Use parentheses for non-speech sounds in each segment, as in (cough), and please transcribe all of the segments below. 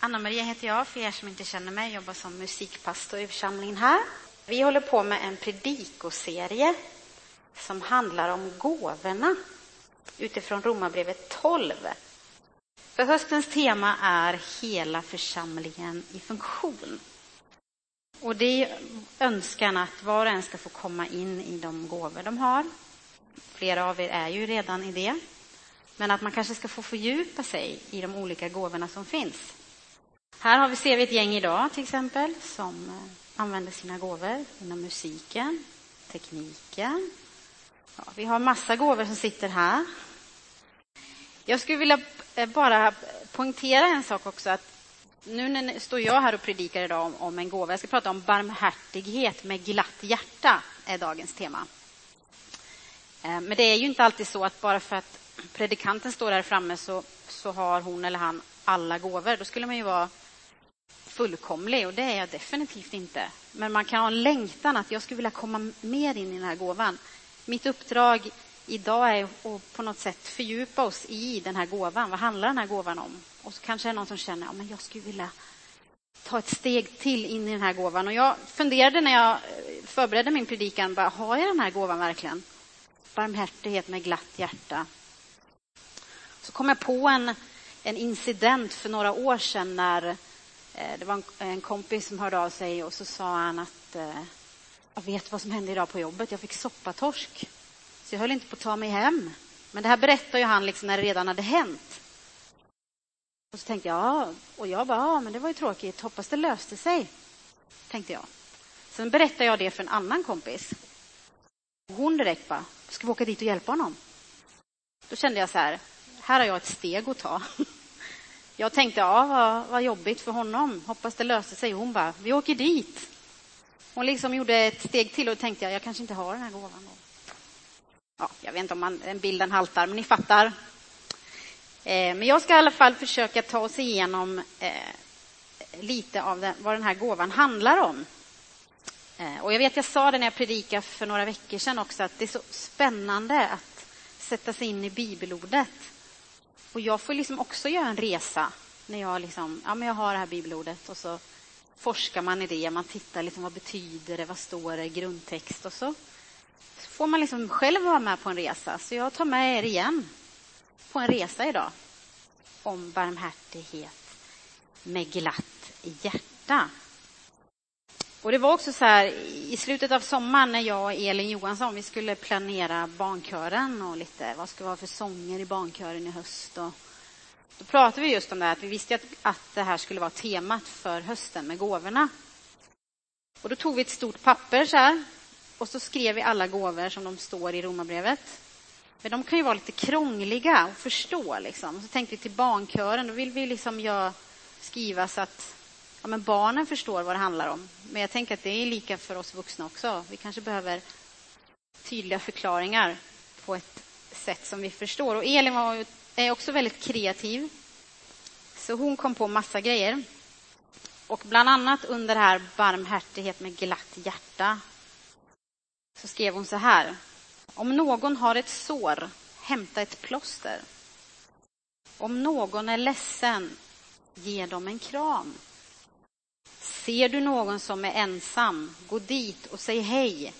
Anna-Maria heter jag, för er som inte känner mig. Jag jobbar som musikpastor i församlingen här. Vi håller på med en predikoserie som handlar om gåvorna utifrån Romarbrevet 12. För höstens tema är Hela församlingen i funktion. Och det är önskan att var och en ska få komma in i de gåvor de har. Flera av er är ju redan i det. Men att man kanske ska få fördjupa sig i de olika gåvorna som finns. Här har vi, ser vi ett gäng idag till exempel som eh, använder sina gåvor inom musiken, tekniken. Ja, vi har massa gåvor som sitter här. Jag skulle vilja eh, bara poängtera en sak också. att Nu står jag här och predikar idag om, om en gåva. Jag ska prata om barmhärtighet med glatt hjärta, är dagens tema. Eh, men det är ju inte alltid så att bara för att predikanten står här framme så, så har hon eller han alla gåvor. Då skulle man ju vara fullkomlig och det är jag definitivt inte. Men man kan ha en längtan att jag skulle vilja komma mer in i den här gåvan. Mitt uppdrag idag är att på något sätt fördjupa oss i den här gåvan. Vad handlar den här gåvan om? Och så kanske det är någon som känner att ja, jag skulle vilja ta ett steg till in i den här gåvan. Och jag funderade när jag förberedde min predikan, bara, har jag den här gåvan verkligen? Barmhärtighet med glatt hjärta. Så kom jag på en, en incident för några år sedan när eh, det var en, kompis som hörde av sig och så sa han att eh, jag vet vad som hände idag på jobbet. Jag fick soppatorsk. Så jag höll inte på att ta mig hem. Men det här berättade ju han liksom när det redan hade hänt. Och så tänkte jag, ja, och jag bara, ja, men det var ju tråkigt. Hoppas det löste sig, tänkte jag. Sen berättade jag det för en annan kompis. Hon direkt bara, ska vi åka dit och hjälpa honom? Då kände jag så här, här har jag ett steg att ta. (laughs) Jag tänkte, ja, vad, vad jobbigt för honom. Hoppas det löser sig. Hon bara, vi åker dit. Hon liksom gjorde ett steg till och tänkte, jag, jag kanske inte har den här gåvan. Då. Ja, jag vet inte om man, den bilden haltar, men ni fattar. Eh, men jag ska i alla fall försöka ta oss igenom eh, lite av den, vad den här gåvan handlar om. Eh, och jag vet, jag sa det när jag predikade för några veckor sedan också, att det är så spännande att sätta sig in i bibelordet. Och jag får liksom också göra en resa när jag, liksom, ja, men jag har det här bibelordet och så forskar man i det. Man tittar liksom, vad betyder det, vad står det, grundtext och så får man liksom själv vara med på en resa. Så jag tar med er igen på en resa idag om barmhärtighet med glatt hjärta. Och det var också så här, i slutet av sommaren när jag och Elin Johansson vi skulle planera barnkören och lite vad ska vi ha för sånger i barnkören i höst. Och då pratade vi just om det här, att vi visste att, att det här skulle vara temat för hösten med gåvorna. Och då tog vi ett stort papper så här och så skrev vi alla gåvor som de står i Romarbrevet. Men de kan ju vara lite krångliga att förstå. Liksom. Och så tänkte vi till barnkören, då vill vi liksom göra, skriva så att ja, men barnen förstår vad det handlar om. Men jag tänker att det är lika för oss vuxna också. Vi kanske behöver tydliga förklaringar på ett sätt som vi förstår. Och Elin var, är också väldigt kreativ. Så hon kom på massa grejer. Och bland annat under det här barmhärtighet med glatt hjärta så skrev hon så här. Om någon har ett sår, hämta ett plåster. Om någon är ledsen, ge dem en kram. Ser du någon som är ensam, gå dit och säg hej,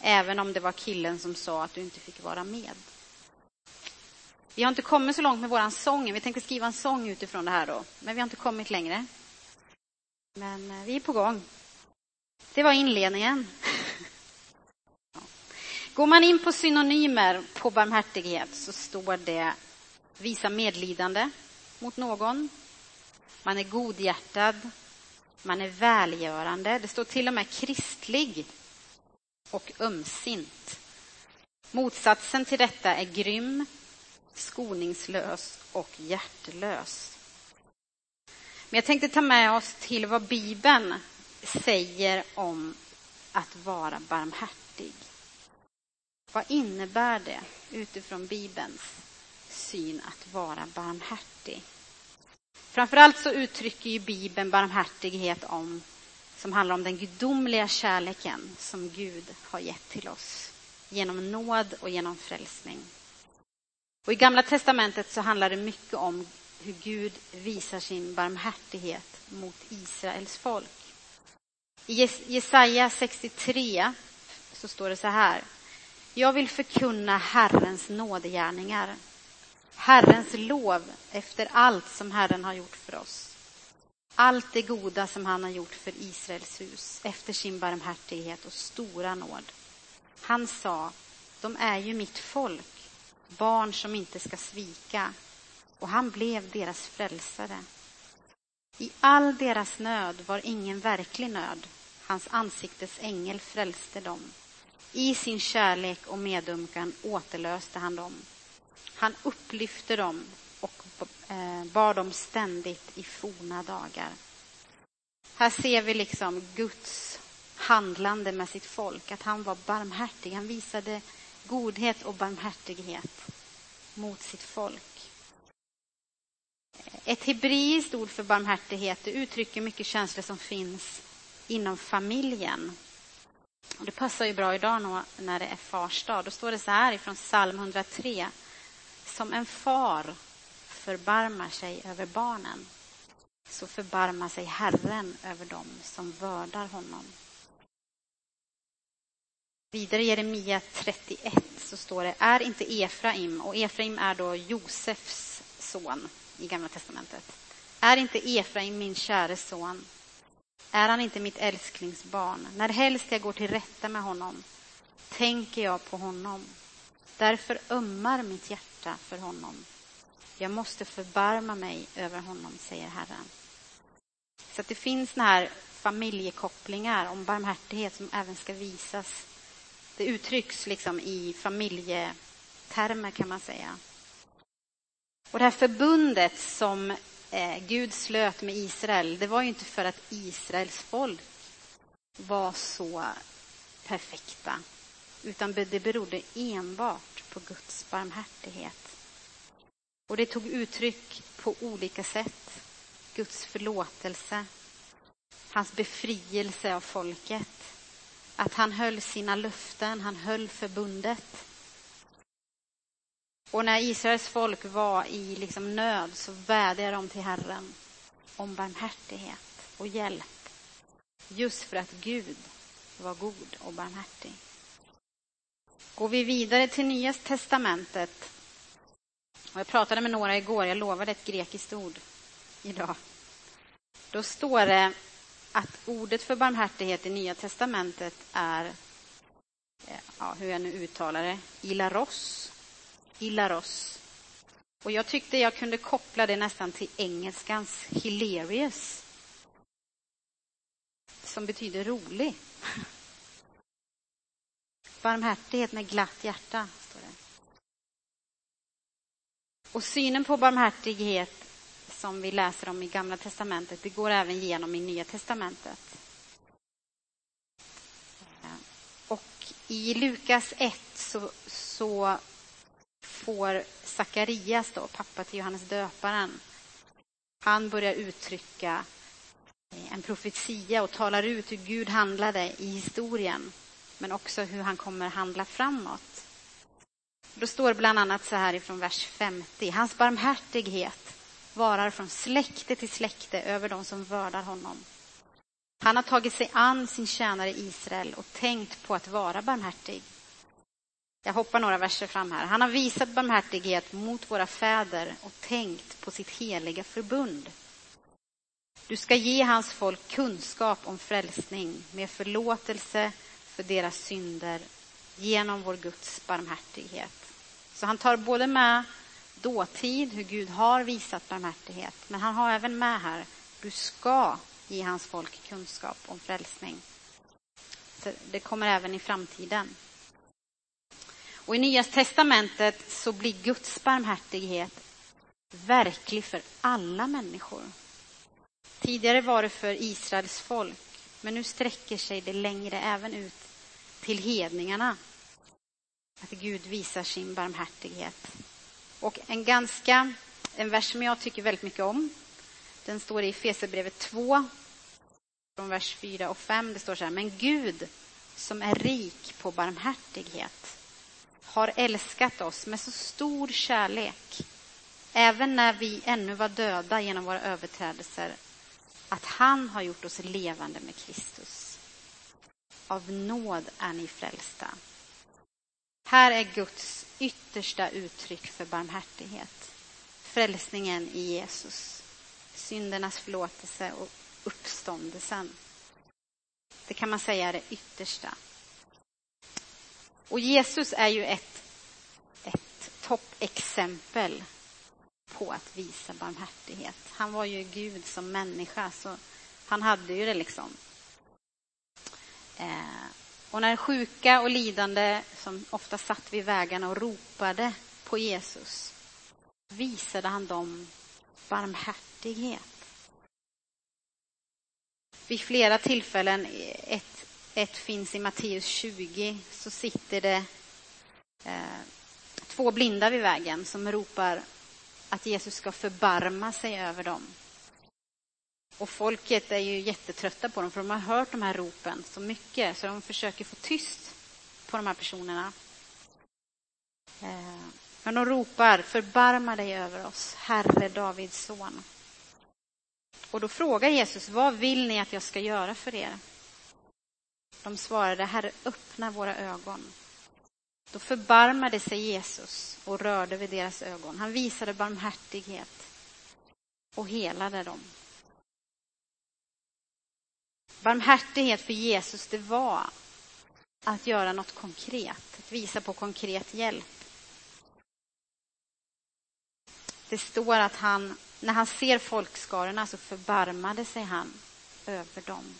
även om det var killen som sa att du inte fick vara med. Vi har inte kommit så långt med vår sång. Vi tänkte skriva en sång utifrån det här då, men vi har inte kommit längre. Men eh, vi är på gång. Det var inledningen. (laughs) Går man in på synonymer på barmhärtighet så står det visa medlidande mot någon. Man är godhjärtad, man är välgörande. Det står till och med kristlig och ömsint. Motsatsen till detta är grym, skoningslös och hjärtlös. Men jag tänkte ta med oss till vad Bibeln säger om att vara barmhärtig. Vad innebär det utifrån Bibelns syn att vara barmhärtig? Framförallt så uttrycker ju Bibeln barmhärtighet om, som handlar om den gudomliga kärleken som Gud har gett till oss genom nåd och genom frälsning. Och I Gamla testamentet så handlar det mycket om hur Gud visar sin barmhärtighet mot Israels folk. I Jesaja 63 så står det så här. Jag vill förkunna Herrens nådegärningar, Herrens lov efter allt som Herren har gjort för oss. Allt det goda som han har gjort för Israels hus efter sin barmhärtighet och stora nåd. Han sa, de är ju mitt folk, barn som inte ska svika. Och han blev deras frälsare. I all deras nöd var ingen verklig nöd. Hans ansiktes ängel frälste dem. I sin kärlek och medumkan återlöste han dem. Han upplyfte dem och eh, bar dem ständigt i forna dagar. Här ser vi liksom Guds handlande med sitt folk, att han var barmhärtig. Han visade godhet och barmhärtighet mot sitt folk. Ett hebreiskt ord för barmhärtighet det uttrycker mycket känslor som finns inom familjen. Och det passar ju bra idag när det är fars dag. Då står det så här ifrån psalm 103. Som en far förbarmar sig över barnen så förbarmar sig Herren över dem som vördar honom. Vidare i Jeremia 31 så står det, är inte Efraim, och Efraim är då Josefs son i Gamla testamentet. Är inte Efraim min käre son? Är han inte mitt älsklingsbarn? När helst jag går till rätta med honom tänker jag på honom. Därför ömmar mitt hjärta för honom. Jag måste förbarma mig över honom, säger Herren. Så att det finns såna här familjekopplingar om barmhärtighet som även ska visas. Det uttrycks liksom i familjetermer kan man säga. Och det här förbundet som eh, Gud slöt med Israel, det var ju inte för att Israels folk var så perfekta, utan det berodde enbart på Guds barmhärtighet. Och det tog uttryck på olika sätt. Guds förlåtelse, hans befrielse av folket, att han höll sina löften, han höll förbundet. Och när Israels folk var i liksom nöd så vädjade de till Herren om barmhärtighet och hjälp. Just för att Gud var god och barmhärtig. Går vi vidare till Nya testamentet. Och jag pratade med några igår, jag lovade ett grekiskt ord idag. Då står det att ordet för barmhärtighet i Nya testamentet är, eh, ja, hur jag nu uttalar det, ilaros. Ilaros. Och jag tyckte jag kunde koppla det nästan till engelskans hilarious. Som betyder rolig. (laughs) Barmhärtighet med glatt hjärta, står det. Och synen på barmhärtighet som vi läser om i Gamla testamentet, det går även igenom i Nya testamentet. Och i Lukas 1 så, så får Sakarias, då, pappa till Johannes döparen, han börjar uttrycka en profetia och talar ut hur Gud handlade i historien, men också hur han kommer handla framåt. Då står det bland annat så här ifrån vers 50. Hans barmhärtighet varar från släkte till släkte över de som vördar honom. Han har tagit sig an sin tjänare Israel och tänkt på att vara barmhärtig. Jag hoppar några verser fram här. Han har visat barmhärtighet mot våra fäder och tänkt på sitt heliga förbund. Du ska ge hans folk kunskap om frälsning med förlåtelse för deras synder genom vår Guds barmhärtighet. Så han tar både med dåtid, hur Gud har visat barmhärtighet. Men han har även med här, du ska ge hans folk kunskap om frälsning. Så det kommer även i framtiden. Och I Nya testamentet så blir Guds barmhärtighet verklig för alla människor. Tidigare var det för Israels folk, men nu sträcker sig det längre även ut till hedningarna. Att Gud visar sin barmhärtighet. Och en ganska, en vers som jag tycker väldigt mycket om, den står i Fesebrevet 2, från vers 4 och 5. Det står så här, men Gud som är rik på barmhärtighet har älskat oss med så stor kärlek även när vi ännu var döda genom våra överträdelser, att han har gjort oss levande med Kristus. Av nåd är ni frälsta. Här är Guds yttersta uttryck för barmhärtighet. Frälsningen i Jesus, syndernas förlåtelse och uppståndelsen. Det kan man säga är det yttersta. Och Jesus är ju ett, ett toppexempel på att visa barmhärtighet. Han var ju Gud som människa, så han hade ju det liksom. Eh, och när sjuka och lidande som ofta satt vid vägarna och ropade på Jesus visade han dem barmhärtighet. Vid flera tillfällen, ett, ett finns i Matteus 20, så sitter det eh, två blinda vid vägen som ropar att Jesus ska förbarma sig över dem. Och folket är ju jättetrötta på dem, för de har hört de här ropen så mycket, så de försöker få tyst på de här personerna. Eh, men de ropar, förbarma dig över oss, Herre Davids son. Och då frågar Jesus, vad vill ni att jag ska göra för er? De svarade, Herre, öppna våra ögon. Då förbarmade sig Jesus och rörde vid deras ögon. Han visade barmhärtighet och helade dem. Barmhärtighet för Jesus, det var att göra något konkret, att visa på konkret hjälp. Det står att han, när han ser folkskarorna så förbarmade sig han över dem.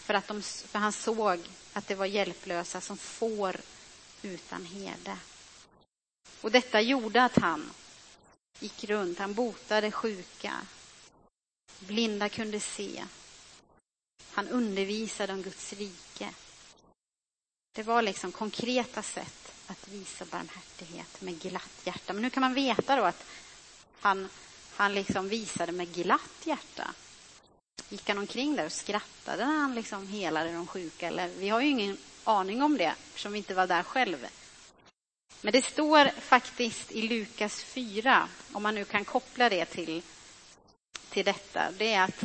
För, att de, för han såg att det var hjälplösa som får utan herde. Och detta gjorde att han gick runt, han botade sjuka. Blinda kunde se. Han undervisade om Guds rike. Det var liksom konkreta sätt att visa barmhärtighet med glatt hjärta. Men hur kan man veta då att han, han liksom visade med glatt hjärta? Gick han omkring där och skrattade när han liksom helade de sjuka? Eller, vi har ju ingen aning om det, eftersom vi inte var där själv. Men det står faktiskt i Lukas 4, om man nu kan koppla det till, till detta, det är att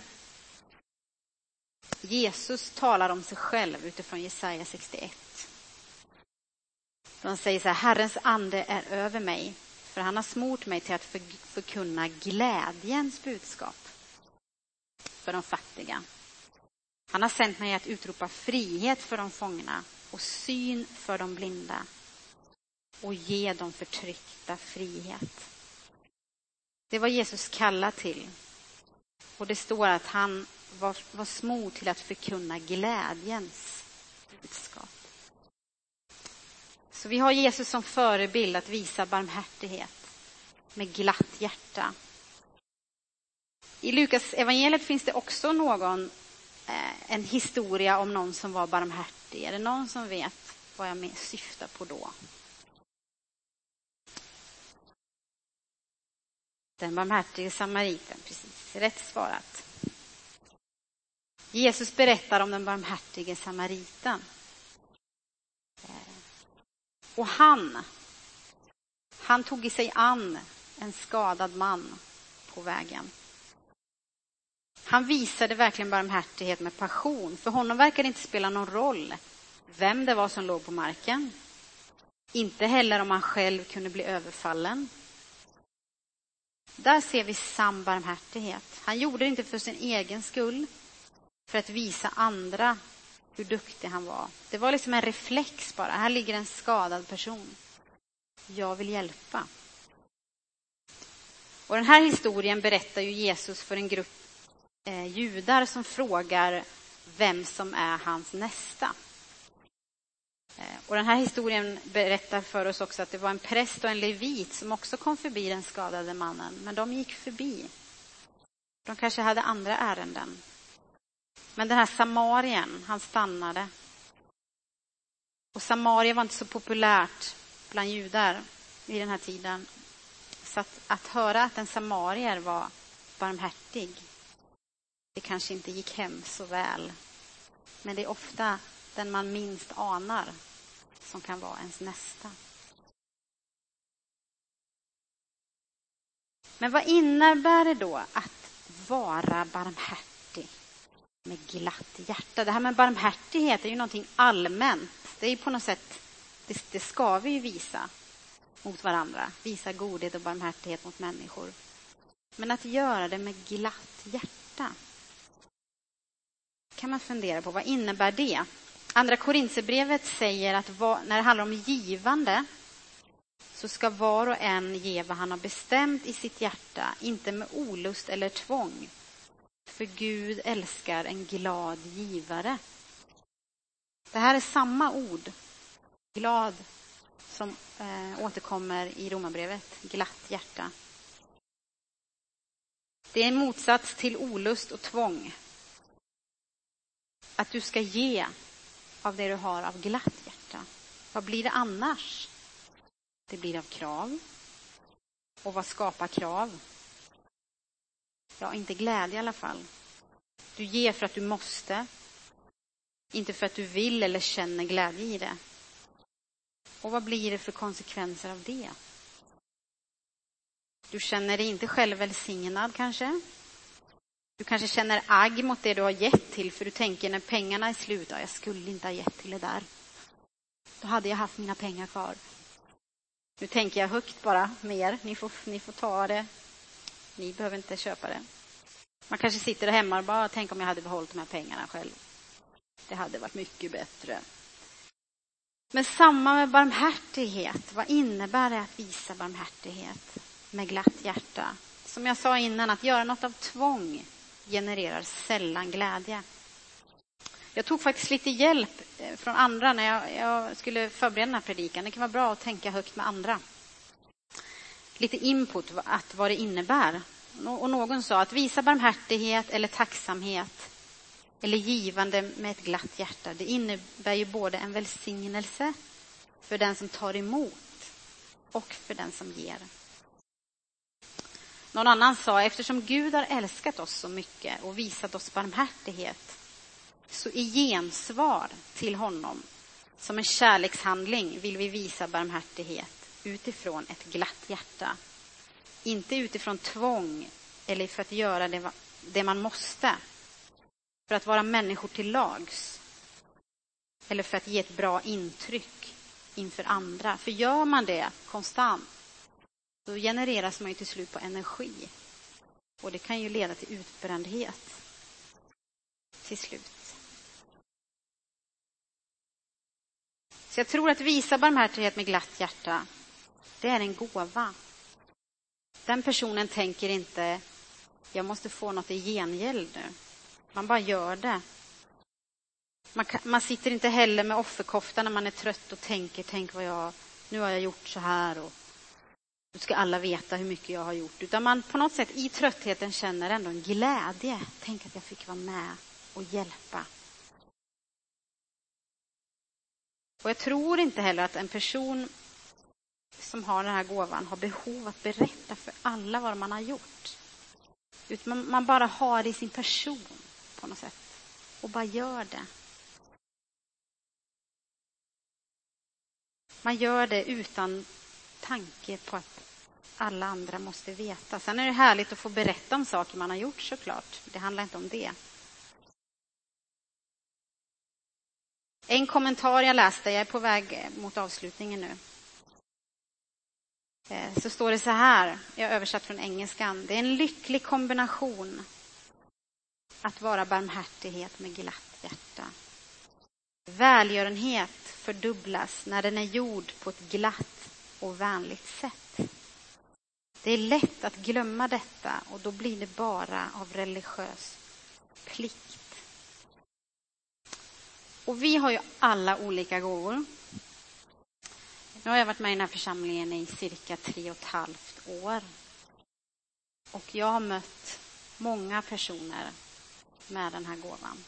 Jesus talar om sig själv utifrån Jesaja 61. Han säger så här, Herrens ande är över mig, för han har smort mig till att förkunna glädjens budskap för de fattiga. Han har sänt mig att utropa frihet för de fångna och syn för de blinda och ge de förtryckta frihet. Det var Jesus kallad till. Och det står att han var, var smord till att förkunna glädjens budskap. Så vi har Jesus som förebild att visa barmhärtighet med glatt hjärta. I Lukas evangeliet finns det också någon, eh, en historia om någon som var barmhärtig. Är det någon som vet vad jag syftar på då? Den barmhärtige samariten, precis. Rätt svarat. Jesus berättar om den barmhärtige samariten. Och han, han tog i sig an en skadad man på vägen. Han visade verkligen barmhärtighet med passion. För honom verkade det inte spela någon roll vem det var som låg på marken. Inte heller om han själv kunde bli överfallen. Där ser vi sann barmhärtighet. Han gjorde det inte för sin egen skull, för att visa andra hur duktig han var. Det var liksom en reflex bara. Här ligger en skadad person. Jag vill hjälpa. Och Den här historien berättar ju Jesus för en grupp eh, judar som frågar vem som är hans nästa. Eh, och Den här historien berättar för oss också att det var en präst och en levit som också kom förbi den skadade mannen, men de gick förbi. De kanske hade andra ärenden. Men den här samarien, han stannade. Och Samaria var inte så populärt bland judar i den här tiden. Så att, att höra att en samarier var barmhärtig, det kanske inte gick hem så väl. Men det är ofta den man minst anar som kan vara ens nästa. Men vad innebär det då att vara barmhärtig med glatt hjärta? Det här med barmhärtighet är ju någonting allmänt. Det är på något sätt, det, det ska vi ju visa mot varandra. Visa godhet och barmhärtighet mot människor. Men att göra det med glatt hjärta kan man fundera på. Vad innebär det? Andra Korinthierbrevet säger att när det handlar om givande så ska var och en ge vad han har bestämt i sitt hjärta, inte med olust eller tvång. För Gud älskar en glad givare. Det här är samma ord, glad, som eh, återkommer i Romarbrevet, glatt hjärta. Det är en motsats till olust och tvång. Att du ska ge av det du har av glatt hjärta. Vad blir det annars? Det blir av krav. Och vad skapar krav? Ja, inte glädje i alla fall. Du ger för att du måste. Inte för att du vill eller känner glädje i det. Och vad blir det för konsekvenser av det? Du känner dig inte själv välsignad kanske. Du kanske känner agg mot det du har gett till för du tänker när pengarna är slut, ja, jag skulle inte ha gett till det där. Då hade jag haft mina pengar kvar. Nu tänker jag högt bara, mer. Ni får, ni får ta det. Ni behöver inte köpa det. Man kanske sitter där hemma och bara, tänk om jag hade behållit de här pengarna själv. Det hade varit mycket bättre. Men samma med barmhärtighet. Vad innebär det att visa barmhärtighet med glatt hjärta? Som jag sa innan, att göra något av tvång genererar sällan glädje. Jag tog faktiskt lite hjälp eh, från andra när jag, jag, skulle förbereda den här predikan. Det kan vara bra att tänka högt med andra. Lite input, att vad det innebär. Och någon sa att visa barmhärtighet eller tacksamhet eller givande med ett glatt hjärta, det innebär ju både en välsignelse för den som tar emot och för den som ger. Någon annan sa, eftersom Gud har älskat oss så mycket och visat oss barmhärtighet, så i gensvar till honom, som en kärlekshandling, vill vi visa barmhärtighet utifrån ett glatt hjärta. Inte utifrån tvång eller för att göra det, det man måste, för att vara människor till lags eller för att ge ett bra intryck inför andra. För gör man det konstant då genereras man ju till slut på energi. Och det kan ju leda till utbrändhet till slut. Så jag tror att visa barmhärtighet med glatt hjärta, det är en gåva. Den personen tänker inte, jag måste få något i gengäld nu. Man bara gör det. Man, kan, man sitter inte heller med offerkofta när man är trött och tänker, tänk vad jag, nu har jag gjort så här och nu ska alla veta hur mycket jag har gjort. Utan man på något sätt i tröttheten känner ändå en glädje. Tänk att jag fick vara med och hjälpa. Och jag tror inte heller att en person som har den här gåvan har behov att berätta för alla vad man har gjort. Utan man bara har det i sin person på något sätt och bara gör det. Man gör det utan tanke på att alla andra måste veta. Sen är det härligt att få berätta om saker man har gjort såklart. Det handlar inte om det. En kommentar jag läste, jag är på väg mot avslutningen nu. Eh, så står det så här, jag har översatt från engelskan. Det är en lycklig kombination att vara barmhärtighet med glatt hjärta. Välgörenhet fördubblas när den är gjord på ett glatt och vänligt sätt. Det är lätt att glömma detta och då blir det bara av religiös plikt. Och vi har ju alla olika gåvor. Nu har jag varit med i den här församlingen i cirka tre och ett halvt år. Och jag har mött många personer med den här gåvan.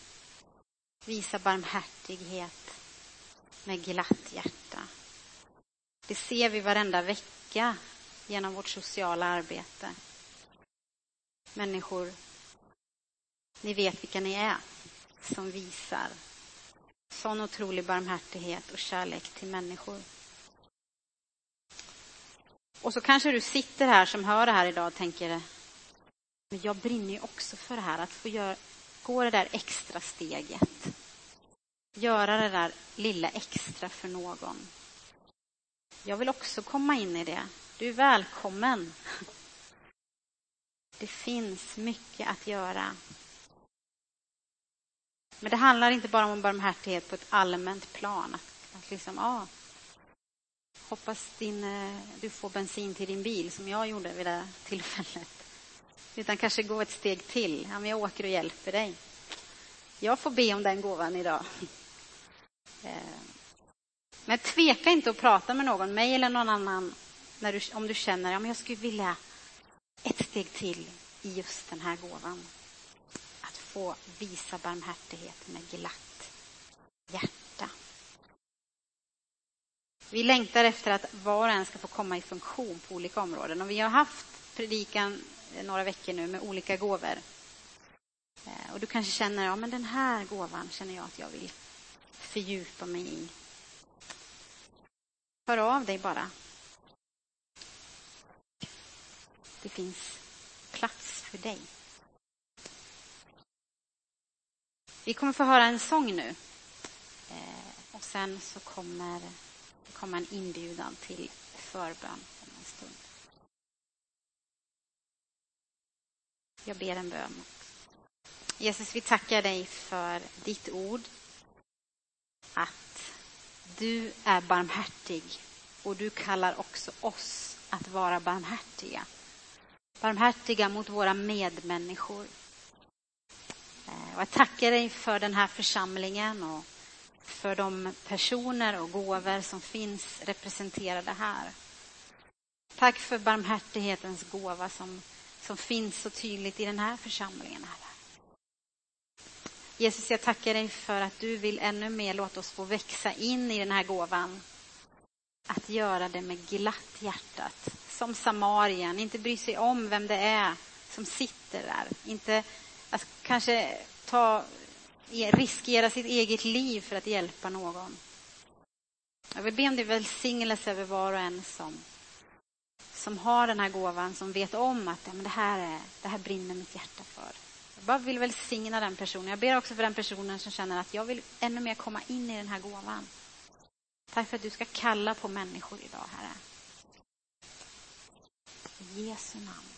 Visa barmhärtighet med glatt hjärta. Det ser vi varenda vecka genom vårt sociala arbete. Människor, ni vet vilka ni är, som visar sån otrolig barmhärtighet och kärlek till människor. Och så kanske du sitter här som hör det här idag och tänker men jag brinner ju också för det här, att få göra, gå det där extra steget. Göra det där lilla extra för någon. Jag vill också komma in i det. Du är välkommen. Det finns mycket att göra. Men det handlar inte bara om barmhärtighet på ett allmänt plan. Att, att liksom, ah, hoppas din, eh, du får bensin till din bil, som jag gjorde vid det tillfället. Utan kanske gå ett steg till. Ja, men jag åker och hjälper dig. Jag får be om den gåvan idag. Eh, men tveka inte att prata med någon, mig eller någon annan, när du, om du känner att ja, jag skulle vilja ett steg till i just den här gåvan. Att få visa barmhärtighet med glatt hjärta. Vi längtar efter att var och en ska få komma i funktion på olika områden. Och vi har haft predikan eh, några veckor nu med olika gåvor. Eh, och du kanske känner, ja men den här gåvan känner jag att jag vill fördjupa mig i. Hör av dig bara. Det finns plats för dig. Vi kommer få höra en sång nu. Eh, och sen så kommer komma en inbjudan till förbön om en stund. Jag ber en bön. Jesus, vi tackar dig för ditt ord. Att du är barmhärtig och du kallar också oss att vara barmhärtiga. Barmhärtiga mot våra medmänniskor. Eh, och jag tackar dig för den här församlingen och för de personer och gåvor som finns representerade här. Tack för barmhärtighetens gåva som, som finns så tydligt i den här församlingen. Herre. Jesus, jag tackar dig för att du vill ännu mer låta oss få växa in i den här gåvan. Att göra det med glatt hjärtat, som Samarien, inte bry sig om vem det är som sitter där. Inte att kanske ta, riskera sitt eget liv för att hjälpa någon. Jag vill be om din välsignelse över var och en som, som har den här gåvan, som vet om att ja, men det, här är, det här brinner mitt hjärta för. Jag bara vill välsigna den personen. Jag ber också för den personen som känner att jag vill ännu mer komma in i den här gåvan. Tack för att du ska kalla på människor idag, Herre. I Jesu namn.